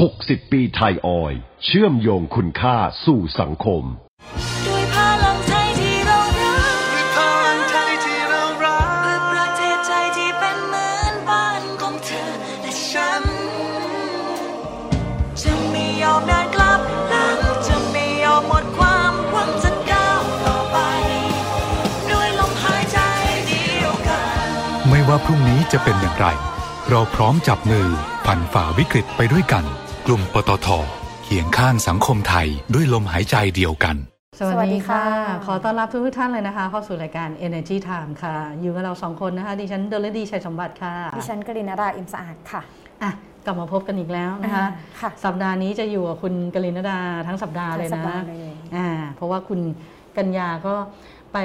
60 ปีไทยออย เชื่อมโยงคุณค่าสู่สังคม ด้วยพลังไทยที่เรารักด้วยพลังไทยที่เรารักเพื่อประเทศใจที่เป็นเหมือนบ้านของเธอและฉัน จะไม่ยอมเดินกลับหลังจะไม่ยอมหมดความหวังจะก้าวต่อไป ด้วยลมหายใจเดียวกัน ไม่ว่าพรุ่งนี้จะเป็นอย่างไร เราพร้อมจับมือผ่านฝ่าวิกฤตไปด้วยกัน กลุ่มปตทเคียงข้างสังคมไทยด้วยลมหายใจเดียวกันสวัสสวัสดีดีค่ะค่ะ ขอต้อนรับทุกท่านเลยนะคะ เข้าสู่รายการ Energy Time ค่ะ อยู่กับเราสองคนนะคะ ดิฉันเดลดีชัยสมบัติค่ะ ดิฉันกรินาราอิมสะอาดค่ะ อะ กลับมาพบกันอีกแล้วนะคะอ่าค่ะสัปดาห์นี้จะอยู่กับคุณกลินดาทั้งสัปดาห์เลยทั้งสันะปดาห์เลยอ่าเพราะว่าคุณกัญญาก็ไป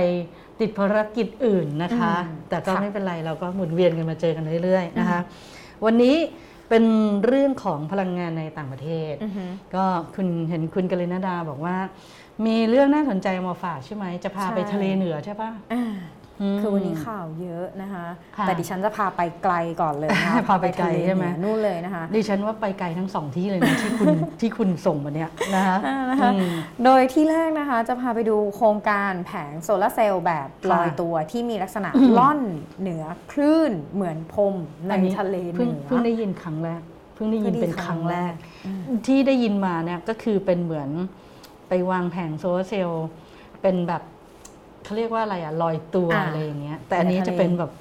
ติดภารกิจอื่นนะคะอืมแต่ก็ค่ะไม่เป็นไรเราก็หมุนเวียนกันมาเจอกันเรื่อยๆนะคะ วันนี้ เป็นเรื่องของพลังงานในต่างประเทศอือฮึก็คุณเห็นคุณกลินดาบอกว่า มีเรื่องน่าสนใจมาฝากใช่ไหม จะพาไปใช่ทะเลเหนือใช่ปะอ่าม คือวันนี้ข่าวเยอะนะคะค่ะแต่ดิฉันจะพาไปไกลก่อนเลยนะคะพาไปไกลทะเลใช่ไหมเนือนู่นเลยนะคะ ดิฉันว่าไปไกลทั้งสองที่เลยนะที่คุณที่คุณส่งมาเนี่ยนะคะอ่านะคะอืมโดยที่แรกนะคะจะพาไปดูโครงการแผงโซลาร์เซลล์แบบค่ะลอยตัวที่มีลักษณะอืมล่อนเหนือคลื่นเหมือนพรมในอันนี้ทะเลเหเพิ่งนือเพิ่งได้ยินครั้งแรกเพิ่งได้ยินเพิ่งได้ยินเป็นครั้งแรกอืมที่ได้ยินมาเนี่ยก็คือเป็นเหมือนไปวางแผงโซลาร์เซลล์เป็นแบบ เขาเรียกว่าอะไรอะลอยตัวอ่าอะไรอย่างเงี้ยแต่อันนี้ในทะเล จะเป็นแบบ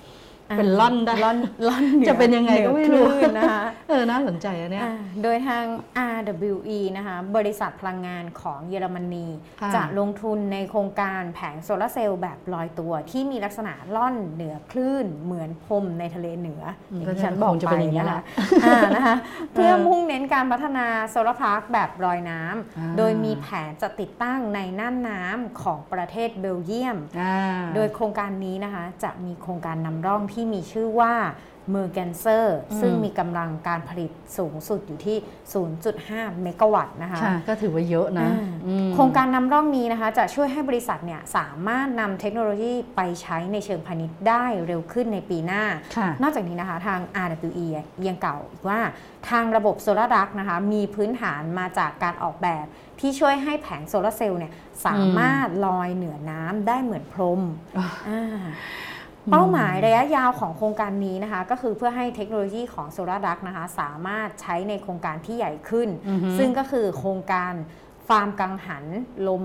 อ่าเป็นล่อนได้ล่อนร่อนเหนือจะเป็นยังไงก็ไม่รู้เหนือคลื่นนะคะเออน่าสนใจอันเนี้ยอ่าโดยทาง RWE นะคะบริษัทพลังงานของเยอรมนีค่ะจะลงทุนในโครงการแผงโซลาร์เซลล์แบบลอยตัว ที่มีลักษณะร่อนเหนือคลื่นเหมือนพรมในทะเลเหนืออย่างที่ฉันบอกคงจะไปเป็นอย่างนี้นะแหคะละอ่านะคะเพื่อมุ่งเน้นการพัฒนา solar park แบบลอยน้ำอ่าโดยมีแผนจะติดตั้งในน่านน้ำของประเทศเบลเยียมอ่าโดยโครงการนี้นะคะจะมีโครงการนำร่องที่มีชื่อว่า Merganser อืมซึ่งมีกำลังการผลิตสูงสุดอยู่ที่ 0.5 เมกะวัตต์นะคะค่ะก็ถือว่าเยอะนะอ่าอืมโครงการนำร่องนี้นะคะจะช่วยให้บริษัทเนี่ยสามารถนำเทคโนโลยีไปใช้ในเชิงพาณิชย์ได้เร็วขึ้นในปีหน้าค่ะนอกจากนี้นะคะทาง RWE ยังกล่าวอีกว่าทางระบบ SolarDuck นะคะมีพื้นฐานมาจากการออกแบบที่ช่วยให้แผงโซลาร์เซลล์เนี่ยสามารถลอยเหนือน้ำได้เหมือนพรมอ่าอ่า เป้าหมายระยะยาวของโครงการนี้นะคะ ก็คือเพื่อให้เทคโนโลยีของ SolarDuck นะคะ สามารถใช้ในโครงการที่ใหญ่ขึ้นอือฮึซึ่งก็คือโครงการฟาร์มกังหันลม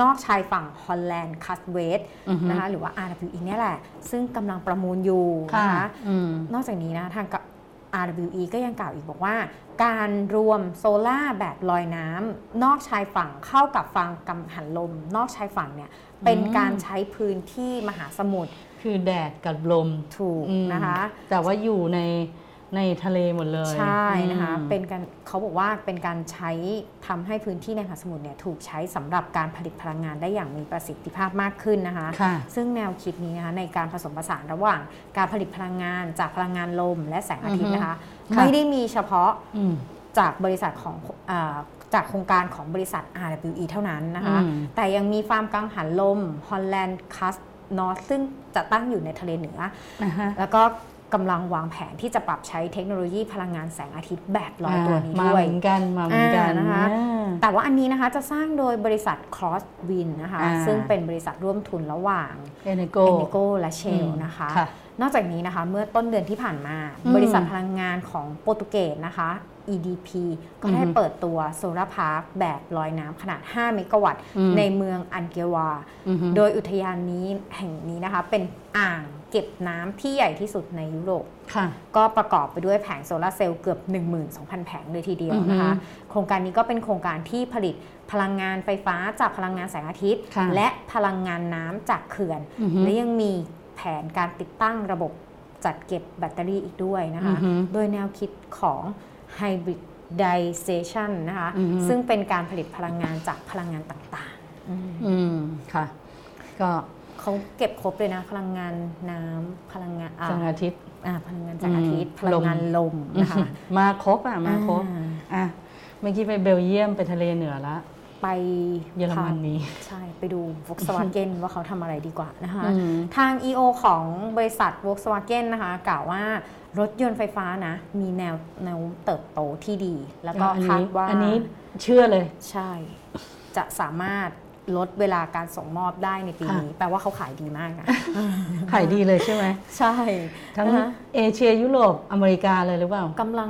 นอกชายฝั่ง Hollandse Kust West อือฮึนะคะหรือว่า RWE เนี่ยแหละ ซึ่งกำลังประมูลอยู่ค่ะนะคะอืมนอกจากนี้นะทางก RWE ก็ยังกล่าวอีกบอกว่า การรวมโซล่าร์แบบลอยน้ำนอกชายฝั่งเข้ากับฟังกังหันลม นอกชายฝั่งเนี่ยเป็นการใช้พื้นที่มหาสมุทร คือแดดกับลมถูกอืมนะคะ แต่ว่าอยู่ในในทะเลหมดเลย ใช่นะคะอืมเป็นการเขาบอกว่าเป็นการใช้ทำให้พื้นที่ในมหาสมุทรเนี่ยถูกใช้สำหรับการผลิตพลังงานได้อย่างมีประสิทธิภาพมากขึ้นนะคะค่ะซึ่งแนวคิดนี้นะคะในการผสมผสานระหว่างการผลิตพลังงานจากพลังงานลมและแสงอาทิตย์นะคะค่ะไม่ได้มีเฉพาะอืมจากบริษัทของอาจากโครงการของบริษัท RWE เท่านั้นนะคะอืมแต่ยังมีฟาร์มกังหันลม Holland Cast North ซึ่งจะตั้งอยู่ในทะเลเหนืออ่าฮะแล้วก็กำลังวางแผนที่จะปรับใช้เทคโนโลยีพลังงานแสงอาทิตย์แบบลอยตัวนี้มาด้วยเหมือนกันมาเหมือนกันอ่านะคะอ่าแต่ว่าอันนี้นะคะจะสร้างโดยบริษัท Crosswind นะคะอ่าซึ่งเป็นบริษัทร่วมทุนระหว่างEneco e n e c o และ Shell อืมนะคะค่ะ นอกจากนี้นะคะเมื่อต้นเดือนที่ผ่านมาอืมบริษัทพลังงานของโปรตุเกสนะคะ EDP ก็ได้อือฮึเปิดตัว solar park แบบลอยน้ำขนาด 5 เมกะวัตต์อืมในเมืองอัลเกวาอือฮึโดยอุทยานนี้แห่งนี้นะคะ เป็นอ่างเก็บน้ำที่ใหญ่ที่สุดในยุโรปค่ะก็ประกอบไปด้วยแผงโซลาร์เซลล์เกือบ 12,000 แผงเลยทีเดียวนะคะอือฮึโครงการนี้ก็เป็นโครงการที่ผลิตพลังงานไฟฟ้าจากพลังงานแสงอาทิตย์ค่ะและพลังงานน้ำจากเขื่อนอือฮึและยังมี แผนการติดตั้งระบบจัดเก็บแบตเตอรี่อีกด้วยนะคะอือฮึโดยแนวคิดของ hybridization นะคะอือฮึซึ่งเป็นการผลิตพลังงานจากพลังงานต่างๆ อืมอืมค่ะ ก็เขาเก็บครบเลยนะ พลังงานน้ำพลังงานอ่าแสงอาทิตย์อ่าพลังงานจากอาทิตย์อืมพลังงานลมนะคะ มาครบอะ มาครบอ่าอะเมื่อกี้ไปเบลเยียมไปทะเลเหนือละ ไปเยอรมนีใช่ไปดู Volkswagen ว่าเขาทำอะไรดีกว่านะคะอืมทาง EO ของบริษัท Volkswagen นะคะกล่าวว่ารถยนต์ไฟฟ้านะ มีแนวแนวเติบโตที่ดี แล้วก็อันคาดนี้ว่า อันนี้เชื่อเลยใช่ จะสามารถลดเวลาการส่งมอบได้ในปีนี้ แปลว่าเขาขายดีมากนะ ขายดีเลยใช่ไหม ใช่ ทั้งนะคะเอเชียยุโรปอเมริกาเลยหรือเปล่ากำลัง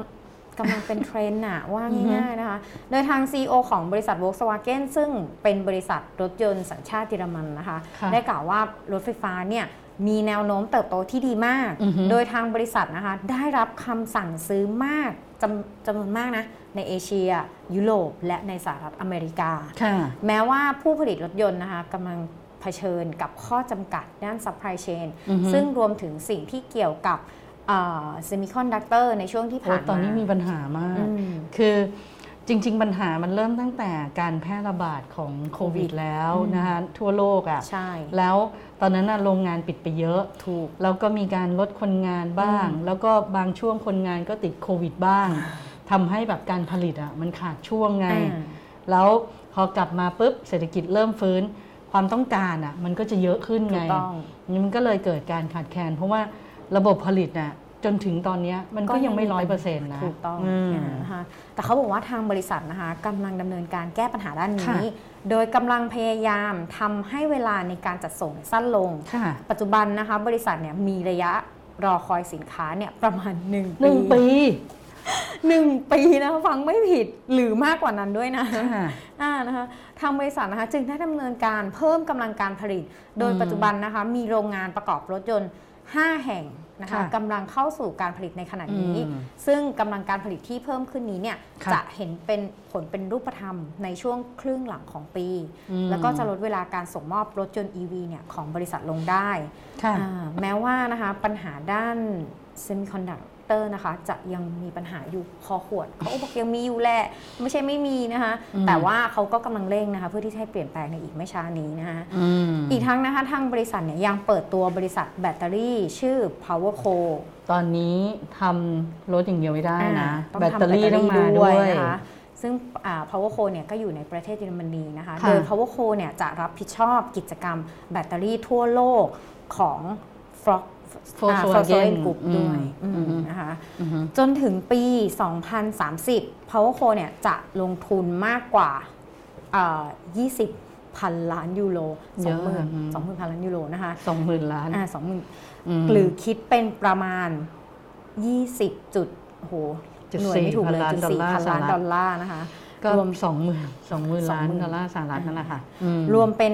กำลังเป็นเทรนด์น่ะว่าง่ายๆนะคะ โดยทาง CEO ของบริษัท Volkswagen ซึ่งเป็นบริษัทรถยนต์สัญชาติเยอรมันนะคะค่ะได้กล่าวว่ารถไฟฟ้าเนี่ยมีแนวโน้มเติบโตที่ดีมากอือฮึโดยทางบริษัทนะคะ ได้รับคำสั่งซื้อมากจำจำนวนมากนะ ในเอเชีย ยุโรป และในสหรัฐอเมริกาค่ะแม้ว่าผู้ผลิตรถยนต์นะคะกำลังเผชิญกับข้อจำกัดด้าน supply chain อือฮึซึ่งรวมถึงสิ่งที่เกี่ยวกับ เซมิคอนดักเตอร์ในช่วงที่โอ้ผ่านมาตอนนี้มีปัญหามากอืมคือจริง ๆ ปัญหามันเริ่มตั้งแต่การแพร่ระบาดของโควิดแล้วอืมนะคะทั่วโลกอะใช่แล้วตอนนั้นน่ะโรงงานปิดไปเยอะถูกแล้วก็มีการลดคนงานบ้างอืมแล้วก็บางช่วงคนงานก็ติดโควิดบ้างทำให้แบบการผลิตอะมันขาดช่วงไงอ่าแล้วพอกลับมาปุ๊บเศรษฐกิจเริ่มฟื้นความต้องการอะมันก็จะเยอะขึ้นถูไงกต้องนี่มันก็เลยเกิดการขาดแคลนเพราะว่า ระบบผลิตน่ะจนถึงตอนเนี้ยมันก็ยังไม่ร้อยเปอร์เซ็นต์นะถูกต้องมอ่านะคะแต่เขาบอกว่าทางบริษัทนะคะกำลังดำเนินการแก้ปัญหาด้านนี้ค่ะโดยกำลังพยายามทำให้เวลาในการจัดส่งสั้นลงค่ะปัจจุบันนะคะบริษัทเนี่ยมีระยะรอคอยสินค้าเนี่ยประมาณ1หนึ่งปีหนึ่งปีนะฟังไม่ผิดหรือมากกว่านั้นด้วยนะค่ะอ่านะคะทางบริษัทนะคะจึงได้ดำเนินการเพิ่มกำลังการผลิต โดยอืมปัจจุบันนะคะมีโรงงานประกอบรถยนต์ 5 แห่ง นะคะค่ะกำลังเข้าสู่การผลิตในขณะนี้อืมซึ่งกำลังการผลิตที่เพิ่มขึ้นนี้เนี่ยค่ะจะเห็นเป็นผลเป็นรูปธรรมในช่วงครึ่งหลังของปีอืมแล้วก็จะลดเวลาการส่งมอบรถยนต์ EV เนี่ยของบริษัทลงได้ค่ะอ่าแม้ว่านะคะปัญหาด้านเซมิคอนดัก เตอร์นะคะ จะยังมีปัญหาอยู่พอสมควรเขาก็บอกยังมีอยู่แหละไม่ใช่ไม่มีนะคะอืมแต่ว่าเขาก็กำลังเร่งนะคะ เพื่อที่จะให้เปลี่ยนแปลงในอีกไม่ช้านี้นะคะอืมอีกทั้งนะคะทางบริษัทเนี่ยยังเปิดตัวบริษัทแบตเตอรี่ชื่อ PowerCo ตอนนี้ทำรถอย่างเดียวไม่ได้นะอ่าแบตเตอรี่ต้องมาด้วยนะคะซึ่งอ่า PowerCo เนี่ยก็อยู่ในประเทศเยอรมนีนะคะค่ะโดย PowerCo เนี่ยจะรับผิดชอบกิจกรรมแบตเตอรี่ทั่วโลกของ Frog โฟอ่าโซ Volkswagen น Group ด้วยอืมอืมอืมนะคะอืมจนถึงปี 2030 PowerCo เนี่ยจะลงทุนมากกว่าอ่า20 พันล้านยูโรเยอะอะ20,000 20,000พันล้านยูโรนะคะสองหมื่นล้านอ่าสองหมื่นมหรือคิดเป็นประมาณ 20 จุดโอ้โหจุดหน่วยสี่ไม่ถูกเลยพันล้านจุดสี่ดอลลาร์พันล้านสหรัฐดอลลาร์นะคะ ก็รวมสองหมื่นสองหมื่นล้าน20,000ดอลลาร์สหรัฐนั่นแหละค่ะอืมรวมเป็น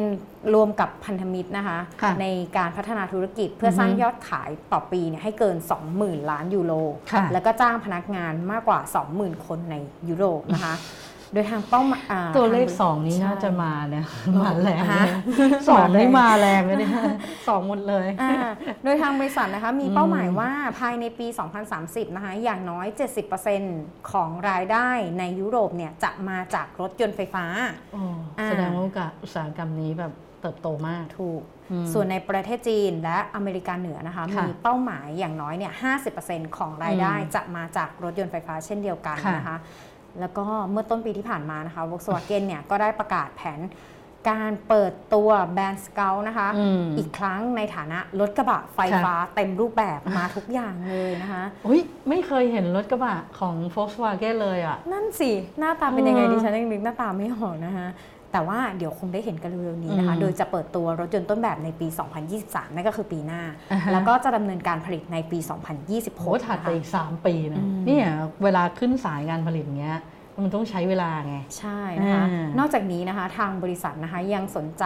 รวมกับพันธมิตรนะคะค่ะในการพัฒนาธุรกิจเพื่อสร้างอือฮึยอดขายต่อปีเนี่ยให้เกิน 20,000 ล้านยูโรค่ะแล้วก็จ้างพนักงานมากกว่า 20,000 คนในยุโรปนะคะ โดยทางเป้าหมายอ่าตัวเลขทาบริสองนี้ใช่น่าจะมาเนี่ยมาแรงฮะเลยสองนี่มาแรงเลยเนี่ยสองหมดเลยอ่าโดยทางบริษัทนะคะมีอืมเป้าหมายว่าภายในปี 2030 นะคะอย่างน้อย 70%ของรายได้ในยุโรปเนี่ยจะมาจากรถยนต์ไฟฟ้าโอ้อ่าแสดงว่าโอกาสอุตสาหกรรมนี้แบบเติบโตมากถูกอืมส่วนในประเทศจีนและอเมริกาเหนือนะคะค่ะมีเป้าหมายอย่างน้อยเนี่ย 50%ของรายได้อืมจะมาจากรถยนต์ไฟฟ้าเช่นเดียวกันค่ะนะคะ แล้วก็เมื่อต้นปีที่ผ่านมานะคะ Volkswagen เนี่ยก็ได้ประกาศแผนการเปิดตัวแบรนด์สเกลนะคะอืมอีกครั้งในฐานะรถกระบะไฟฟ้าเต็มรูปแบบมาทุกอย่างเลยนะคะอุ้ยไม่เคยเห็นรถกระบะของ Volkswagen เลยอะ นั่นสิ หน้าตาเป็นยังไงเออดิฉันยังนึกหน้าตาไม่ออกนะคะ แต่ว่าเดี๋ยวคงได้เห็นกันเร็วๆนี้นะคะอืมโดยจะเปิดตัวรถยนต์ต้นแบบในปี 2023 นั่นก็คือปีหน้าอ่าฮะแล้วก็จะดำเนินการผลิตในปีโห2026ถัดไปนะคะอีก 3 ปีนะอืมเนี่ยเวลาขึ้นสายงานผลิตเงี้ยมันต้องใช้เวลาไง ใช่นะคะอ่านอกจากนี้นะคะทางบริษัทนะคะยังสนใจ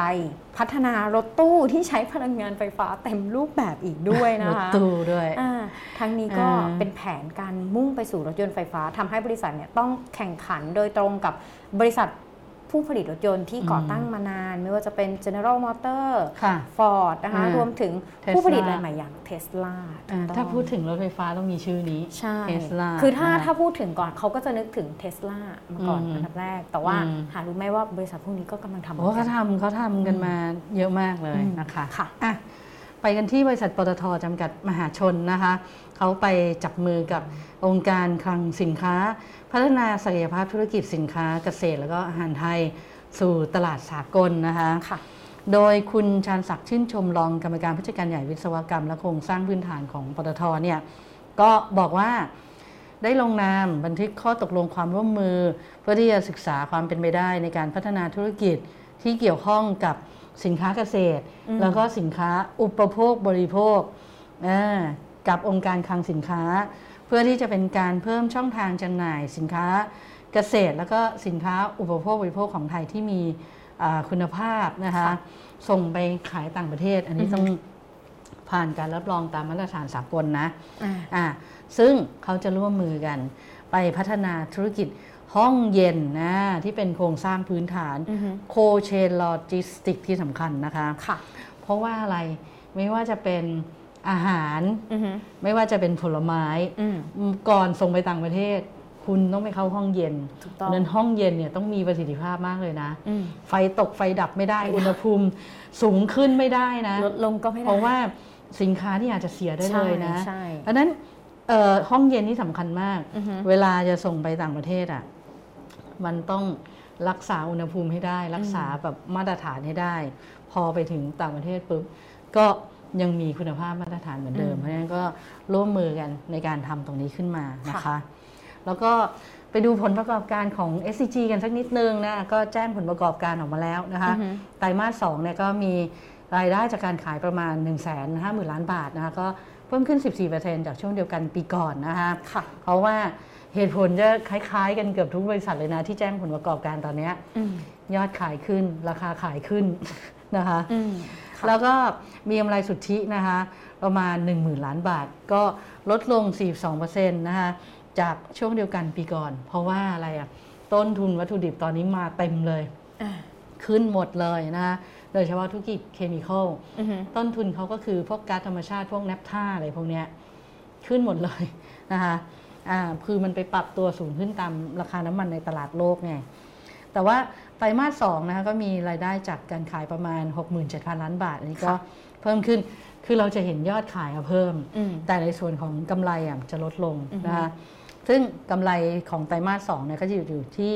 พัฒนารถตู้ที่ใช้พลังงานไฟฟ้าเต็มรูปแบบอีกด้วยรนะถคะตู้ด้วยอ่าทั้งนี้ก็อ่าเป็นแผนการมุ่งไปสู่รถยนต์ไฟฟ้าทำให้บริษัทเนี่ยต้องแข่งขันโดยตรงกับบริษัท ผู้ผลิตรถยนต์ที่ก่อตั้งมานาน ไม่ว่าจะเป็น General Motor ค่ะ Ford นะคะอ่ารวมถึง Tesla ผู้ผลิตรายใหม่อย่าง Tesla อ่าถ้าพูดถึงรถไฟฟ้าต้องมีชื่อนี้ใช่ Tesla คือถ้านะคะถ้าพูดถึงก่อนเขาก็จะนึกถึง Tesla มาก่อนอืมอันดับแรก แต่ว่าอืมหารู้ไหมว่าบริษัทพวกนี้ก็กำลังทำเหมืโอ้อนกัเขานทำเขาทำกันมาเยอะมากเลยอืมนะคะค่ะอะไปกันที่บริษัทปตทจำกัดมหาชนนะคะ เขาไปจับมือกับองค์การคลังสินค้า พัฒนาศักยภาพธุรกิจสินค้าเกษตร แล้วก็อาหารไทยสู่ตลาดสากลนะคะค่ะโดยคุณชาญศักดิ์ชื่นชมรองกรรมการผู้จัดการใหญ่วิศวกรรม และโครงสร้างพื้นฐานของปตทเนี่ยก็บอกว่าได้ลงนามบันทึกข้อตกลงความร่วมมือ เพื่อที่จะศึกษาความเป็นไปได้ในการพัฒนาธุรกิจที่เกี่ยวข้องกับสินค้าเกษตรอืมแล้วก็สินค้าอุปโภคบริโภคอ่ากับองค์การคลังสินค้า เพื่อที่จะเป็นการเพิ่มช่องทางจำหน่ายสินค้าเกษตร แล้วก็สินค้าอุปโภคบริโภคของไทยที่มีอ่าคุณภาพนะคะส่งไปขายต่างประเทศ อันนี้ต้องผ่านการรับรองตามมาตรฐานสากลนะอ่าอ่าซึ่งเขาจะร่วมมือกันไปพัฒนาธุรกิจห้องเย็นนะที่เป็นโครงสร้างพื้นฐานอือฮึ cold chain logistic ที่สำคัญนะคะค่ะเพราะว่าอะไรไม่ว่าจะเป็น อาหารอือฮึไม่ว่าจะเป็นผลไม้อืมก่อนส่งไปต่างประเทศ คุณต้องไปเข้าห้องเย็นถูกต้องดังนั้นห้องเย็นเนี่ยต้องมีประสิทธิภาพมากเลยนะอืมไฟตกไฟดับไม่ได้ อุณหภูมิสูงขึ้นไม่ได้นะลดลงก็ไม่ได้เพราะว่าสินค้าที่อาจจะเสียได้เลยนะใช่เพราะฉะนั้นเอ่อห้องเย็นนี่สำคัญมากอือฮึเวลาจะส่งไปต่างประเทศอะมันต้องรักษาอุณหภูมิให้ได้ รักษาแบบมาตรฐานให้ได้ พอไปถึงต่างประเทศปุ๊บก็ ยังมีคุณภาพมาตรฐานเหมือนเดิม เพราะฉะนั้นก็ร่วมมือกันในการทำตรงนี้ขึ้นมานะคะ แล้วก็ไปดูผลประกอบการของ SCG กันสักนิดนึงนะ ก็แจ้งผลประกอบการออกมาแล้วนะคะอือฮึไตรมาส2เนี่ยก็มีรายได้จากการขายประมาณ 1 5 0 0 0 0 ล้านบาทนะคะ ก็เพิ่มขึ้น 14%จากช่วงเดียวกันปีก่อนนะคะค่ะเพราะว่าเหตุผลจะคล้ายๆ กันเกือบทุกบริษัทเลยนะ ที่แจ้งผลประกอบการตอนเนี้ยอืมยอดขายขึ้นราคาขายขึ้นนะคะอืมค่ะ แล้วก็มีกำไรสุทธินะคะประมาณ 10,000 ล้านบาท ก็ลดลง 42%นะคะจากช่วงเดียวกันปีก่อน เพราะว่าอะไรอะต้นทุนวัตถุดิบตอนนี้มาเต็มเลยอ่าขึ้นหมดเลยนะคะโดยเฉพาะธุรกิจเคมีคอลอือฮึต้นทุนเขาก็คือพวกก๊าซธรรมชาติพวกแนปท่าอะไรพวกเนี้ยขึ้นหมดเลยนะคะอ่าคือมันไปปรับตัวสูงขึ้นตามราคาน้ำมันในตลาดโลกไงแต่ว่า ไตรมาสสองนะคะก็มีรายได้จากการขายประมาณ 67,000 ล้านบาท อันนี้ก็ค่ะเพิ่มขึ้นคือเราจะเห็นยอดขายอะเพิ่มอืมแต่ในส่วนของกำไรอะจะลดลงอือฮึนะคะซึ่งกำไรของไตรมาสสองเนี่ยก็จะอยู่ที่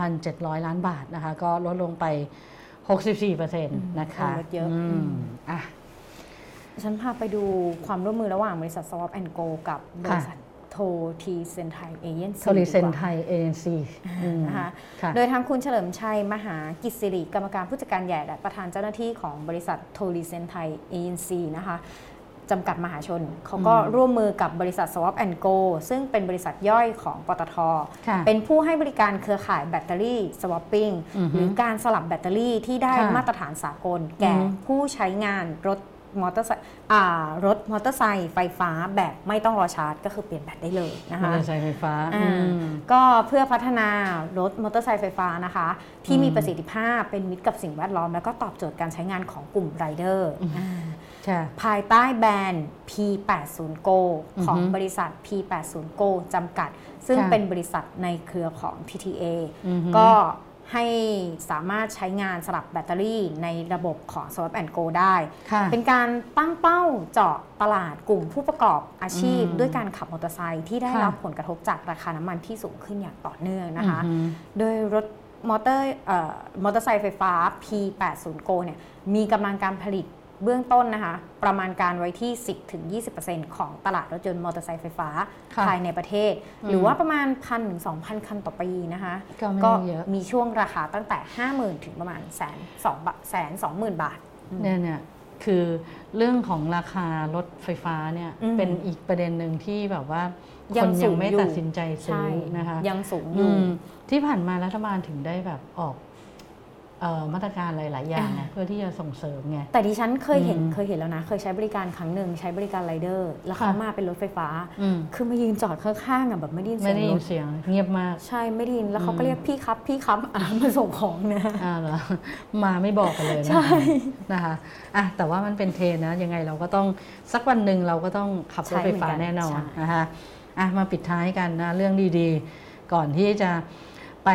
3,700 ล้านบาทนะคะก็ลดลงไป 64%นะคะลดเยอะอือืมมอะฉันพาไปดูความร่วมมือระหว่างบริษัท Swap and Go กับบริษัท โททีเซนไทเอเจนซี่โซลิเซนไทยเอ็นซีนะคะค่ะโดยทางคุณเฉลิมชัย มหากิจสิริกรรมการผู้จัดการใหญ่และประธานเจ้าหน้าที่ของบริษัทโทลีเซนไทยเอเจนซีนะคะจำกัดมหาชน เขาก็อืมร่วมมือกับบริษัท Swap Go ซึ่งเป็นบริษัทย่อยของปตทค่ะเป็นผู้ให้บริการเครือข่ายแบตเตอรี่ swapping อือฮึหรือการสลับแบตเตอรี่ที่ได้ค่ะมาตรฐานสากล แก่อือฮึผู้ใช้งานรถ มอเตอร์ไซค์อ่ารถมอเตอร์ไซค์ไฟฟ้าแบบไม่ต้องรอชาร์จ ก็คือเปลี่ยนแบตได้เลยนะคะมอคะเตอร์ไซค์ไฟฟ้าอ่าอืมก็เพื่อพัฒนารถมอเตอร์ไซค์ไฟฟ้านะคะ ที่มีอืมประสิทธิภาพเป็นมิตรกับสิ่งแวดล้อม แล้วก็ตอบโจทย์การใช้งานของกลุ่มไรเดอร์ค่ะภายใต้แบรนด์ P80 Go อือฮึของบริษัท P80 Go จำกัด ซึ่งค่ะเป็นบริษัทในเครือของ TTA อือฮึก็ ให้สามารถใช้งานสลับแบตเตอรี่ในระบบของ Swap Go ได้ค่ะเป็นการตั้งเป้าเจาะตลาดกลุ่มผู้ประกอบอาชีพอืมด้วยการขับมอเตอร์ไซค์ที่ได้ค่ะรับผลกระทบจากราคาน้ำมันที่สูงขึ้นอย่างต่อเนื่องนะคะอือฮึโดยรถมอเตอร์เอ่อมอเตอร์ไซค์ไฟฟ้า P80 Go เนี่ยมีกำลังการผลิต เบื้องต้นนะคะ ประมาณการไว้ที่ 10-20%ของตลาดรถยนต์มอเตอร์ไซค์ไฟฟ้าค่ะภายในประเทศอืมหรือว่าประมาณ 1,000ถึง2,000 คันต่อปีนะคะ ก็ไม่ก็เยอะมีช่วงราคาตั้งแต่ 50,000 ถึงประมาณแสนสองบาทแสนสองหมื่นบาทเนี่ยเนี่ยคือเรื่องของราคารถไฟฟ้าเนี่ยอืมเป็นอีกประเด็นหนึ่งที่แบบว่ายัคงนสูยังงไม่อยู่ตัดสินใจซื้ใช่นะคะยังสูงอยู่อืมที่ผ่านมารัฐบาลถึงได้แบบออกเอ่อ มาตรการหลาย ๆ อย่างไงอ่าเพื่อที่จะส่งเสริมไง แต่ดิฉันเคยเห็นอืมเคยเห็นแล้วนะ เคยใช้บริการครั้งหนึ่งใช้บริการไรเดอร์ แล้วเขาค่ะมาเป็นรถไฟฟ้าอืมคือมายืนจอดข้างๆอะแบบไม่ได้ยินไม่เสียงได้รยินถเสียงเงียบมาก ใช่ไม่ได้ยินแล้วเขาก็อืมเรียกพี่ครับพี่ครับอะมาส่งของนะอ่าเหรอมาไม่บอกกันเลยนะใช่นะคะอะแต่ว่ามันเป็นเทรนด์นะยังไงเราก็ต้องสักวันหนึ่งเราก็ต้องขับรถไฟฟ้าแน่นอนนะคะอะมาปิดท้ายกันนะเรื่องดี ๆ ก่อนที่จะ ไป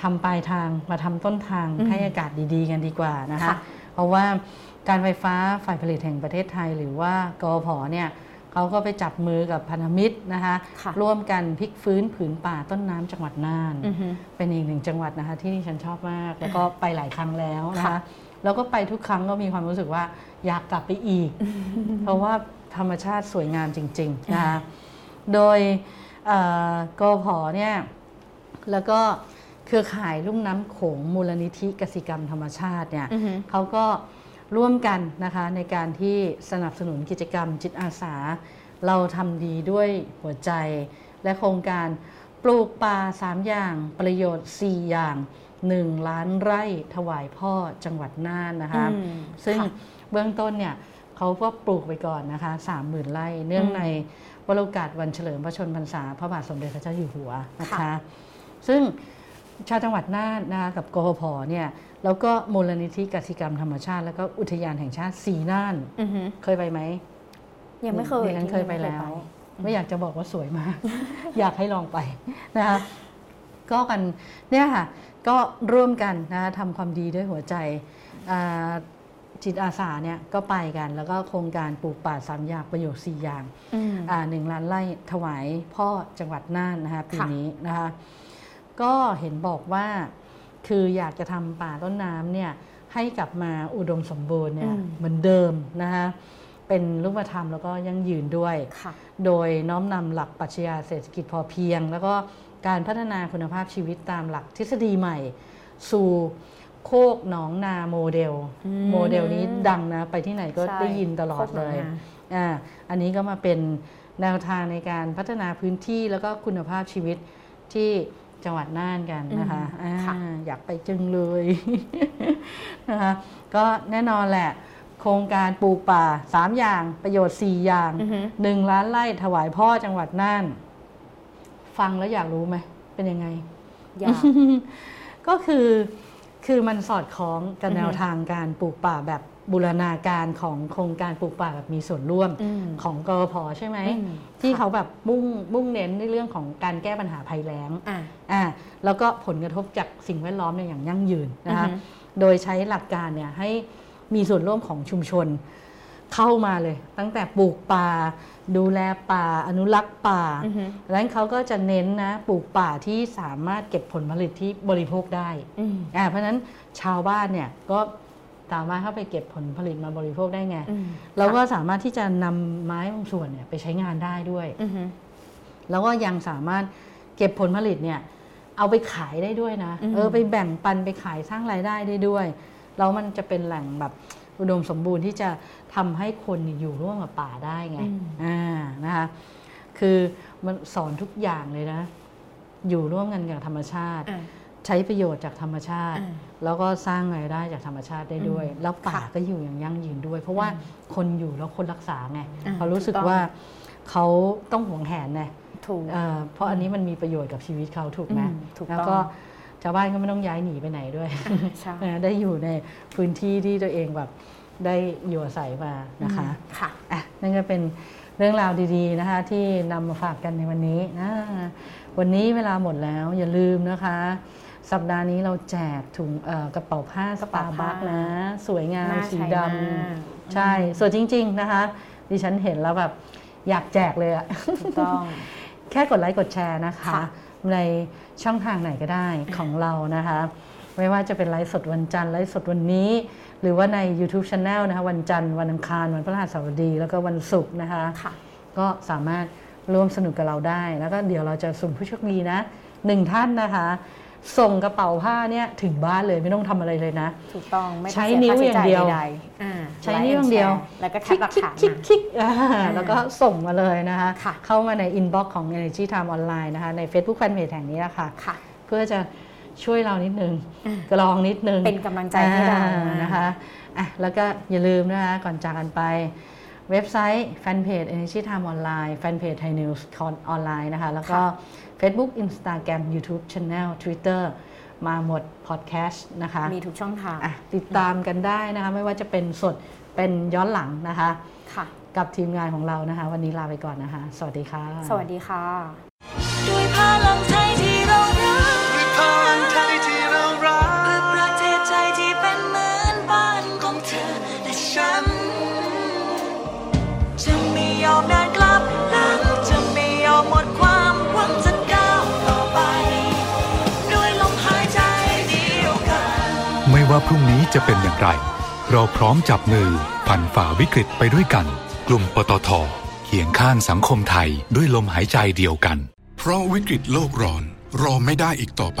ทำปลายทางมาทำต้นทางให้อากาศดีๆ กันดีกว่านะคะ เพราะว่าการไฟฟ้าฝ่ายผลิตแห่งประเทศไทย หรือว่ากอพเนี่ยเขาก็ไปจับมือกับพันธมิตรนะคะค่ะร่วมกันพลิกฟื้นผืนป่าต้นน้ำจังหวัดน่านอือฮึเป็นอีกหนึ่งจังหวัดนะคะที่ดิฉันชอบมาก แล้วก็ไปหลายครั้งแล้วนะค่ะคะแล้วก็ไปทุกครั้งก็มีความรู้สึกว่าอยากกลับไปอีก เพราะว่าธรรมชาติสวยงามจริง ๆ นะคะโดยเอ่อกพเนี่ย แล้วก็เครือข่ายลุ่มน้ำโขงมูลนิธิกสิกรรมธรรมชาติเนี่ยอือฮึเขาก็ร่วมกันนะคะในการที่สนับสนุนกิจกรรมจิตอาสา เราทำดีด้วยหัวใจและโครงการปลูกป่า3 อย่างประโยชน์ 4 อย่าง 1 ล้านไร่ถวายพ่อจังหวัดน่านนะคะอืมซึ่งค่ะเบื้องต้นเนี่ยเขาก็ปลูกไปก่อนนะคะ30,000ไร่เนื่องอืมในวโรกาสวันเฉลิมพระชนมพรรษา พระบาทสมเด็จพระเจ้าอยู่หัวนะคะค่ะ ซึ่งชาวจังหวัดน่านนะคะกับกพพเนี่ยแล้วก็มูลนิธิกสิกรรมธรรมชาติ แล้วก็อุทยานแห่งชาติสีน่านอือฮึเคยไปไหมยังไม่เคยดิฉันเคยไปม่แล้ว ไม่อยากจะบอกว่าสวยมาก อยากให้ลองไปนะคะก็กันเนี่ยค่ะก็ร่วมกันนะคะทำความดีด้วยหัวใจอ่าจิตอาสาเนี่ยก็ไปกัน แล้วก็โครงการปลูกป่าสามอย่างประโยชน์สี่อย่างอืม อ่าหนึ่งล้านไร่ถวายพ่อจังหวัดน่านนะคะปีค่ะ นี้นะคะ ก็เห็นบอกว่า คืออยากจะทำป่าต้นน้ำเนี่ยให้กลับมาอุดมสมบูรณ์เนี่ยเหมือนเดิมนะคะเป็นรูปธรรมแล้วก็ยั่งยืนด้วยค่ะโดยน้อมนำหลักปรัชญาเศรษฐกิจพอเพียง แล้วก็การพัฒนาคุณภาพชีวิตตามหลักทฤษฎีใหม่ สู่โคกหนองนาโมเดลอืมโมเดลนี้ดังนะ ไปที่ไหนก็ใช่ได้ยินตลอดเลยโคกหนองนาอ่าอันนี้ก็มาเป็นแนวทางในการพัฒนาพื้นที่แล้วก็คุณภาพชีวิตที่ จังหวัดน่านกันนะคะอืมค่ะอาอยากไปจึงเลยนะคะก็แน่นอนแหละ โครงการปลูกป่า 3 อย่างประโยชน์ 4 อย่างอือฮึหนึ่งล้านไร่ถวายพ่อจังหวัดน่าน ฟังแล้วอยากรู้ไหม เป็นยังไง อยาก ก็คือคือมันสอดคล้องกับอือฮึแนวทางการปลูกป่าแบบ บูรณาการของโครงการปลูกป่าแบบมีส่วนร่วมอืมของกรพใช่ไหมอืมที่ค่ะเขาแบบมุ่งมุ่งเน้นในเรื่องของการแก้ปัญหาภัยแล้งอะอ่าแล้วก็ผลกระทบจากสิ่งแวดล้อมเนี่ยอย่างยั่งยืนนะคะอือฮึโดยใช้หลักการเนี่ยให้มีส่วนร่วมของชุมชนเข้ามาเลย ตั้งแต่ปลูกป่า ดูแลป่า อนุรักษ์ป่าอือฮึดังนั้นเขาก็จะเน้นนะปลูกป่าที่สามารถเก็บผลผลิตที่บริโภคได้อืมอ่าเพราะฉะนั้นชาวบ้านเนี่ยก็ สามารถเข้าไปเก็บผลผลิตมาบริโภคได้ไงอืมเราก็สามารถที่จะนำไม้บางส่วนเนี่ยไปใช้งานได้ด้วยอือฮึแล้วก็ยังสามารถเก็บผลผลิตเนี่ย เอาไปขายได้ด้วยนะอืมเออไปแบ่งปันไปขายสร้างรายได้ได้ด้วย แล้วมันจะเป็นแหล่งแบบอุดมสมบูรณ์ที่จะทำให้คนเนี่ยอยู่ร่วมกับป่าได้ไงอืมอ่า นะคะ คือมันสอนทุกอย่างเลยนะ อยู่ร่วมกันกับธรรมชาติอะ ใช้ประโยชน์จากธรรมชาติอ่าแล้วก็สร้างรายได้จากธรรมชาติได้ด้วยอืมแล้วป่าค่ะก็อยู่อย่างยั่งยืนด้วย เพราะว่าคนอยู่แล้วคนรักษาไงอ่าเขารู้สึกถูกต้องว่าเขาต้องหวงแหนไงถูกเอ่อเพราะอันนี้มันมีประโยชน์กับชีวิตเขาถูกไหมอืมถูกแล้วต้องก็ชาวบ้านก็ไม่ต้องย้ายหนีไปไหนด้วยใช่นะได้อยู่ในพื้นที่ที่ตัวเองแบบได้อยู่อาศัยมานะคะค่ะอะนั่นก็เป็นเรื่องราวดีๆนะคะ ที่นำมาฝากกันในวันนี้นะวันนี้เวลาหมดแล้วอย่าลืมนะคะ สัปดาห์นี้เราแจกถุงเอ่อกระเป๋าผ้ากระสเป๋าตาร์ผ้าบัคนะ สวยงามน่าสีใช้ดมากำใช่สวยจริง ๆ นะคะ ดิฉันเห็นแล้วแบบอยากแจกเลยอะถูกต้อง แค่กดไลค์กดแชร์นะคะค่ะในช่องทางไหนก็ได้ของเรานะคะ ไม่ว่าจะเป็นไลฟ์สดวันจันทร์ไลฟ์สดวันนี้ หรือว่าใน YouTube Channel นะคะวันจันทร์วันอังคารวันพฤหัสบดี แล้วก็วันศุกร์นะคะค่ะก็สามารถร่วมสนุกกับเราได้ แล้วก็เดี๋ยวเราจะสุ่มผู้โชคดีนะหนึ่งท่านนะคะ ส่งกระเป๋าผ้าเนี่ยถึงบ้านเลยไม่ต้องทำอะไรเลยนะ ถูกต้องไม่ต้องใช้สีนิ้วค่อย่างเดียวใช้จ่ใดๆอ่าใช้นิ้วอย่างเดียว แล้วก็แคคลิปกหลักคลิกฐานคลิกมาคลิกอ่าแล้วก็ส่งมาเลยนะคะค่ะเข้ามาในอินบ็อกซ์ของ Energy Time Online นะคะใน Facebook Fanpage แห่งนี้ละค่ะค่ะ เพื่อจะช่วยเรานิดนึงอะกรองนิดนึง เป็นกำลังใจให้เราอ่นะคะอะแล้วก็อย่าลืมนะคะก่อนจากกันไปเว็บไซต์แฟนเพจ Energy Time Online แฟนเพจ Thai News ออนไลน์นะคะ แล้วก็ Facebook Instagram YouTube Channel Twitter มาหมดพอดแคสต์นะคะ มีทุกช่องทางอะติดตามกันได้นะคะ ไม่ว่าจะเป็นสดเป็นย้อนหลังนะคะค่ะ กับทีมงานของเรานะคะ วันนี้ลาไปก่อนนะคะ สวัสดีค่ะ สวัสดีค่ะ ด้วยพลังไทยที่ ว่าพรุ่งนี้จะเป็นอย่างไร เราพร้อมจับมือผ่านฝ่าวิกฤตไปด้วยกัน กลุ่มปตทเขียงข้างสังคมไทยด้วยลมหายใจเดียวกัน เพราะวิกฤตโลกร้อนรอไม่ได้อีกต่อไป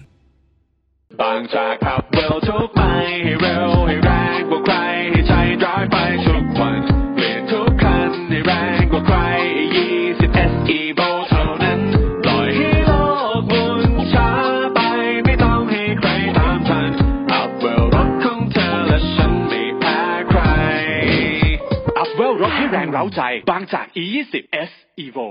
บางจากขับเร็วทุกไปให้เร็วให้แรงกว่าใครให้ใจร้ายไปทุกวันเปลี่ยนทุกคันให้แรงกว่าใคร20 SE v o เท่านั้นปล่อยให้โลกหมุนช้าไปไม่ต้องให้ใครตามทันอัพเวลรถของเธอและฉันไม่แพ้ใครอัพเวลรถให้แรงเร้าใจบางจาก E20 S Evo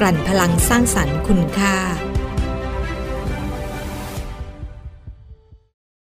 กลั่นพลังสร้างสรรค์คุณค่า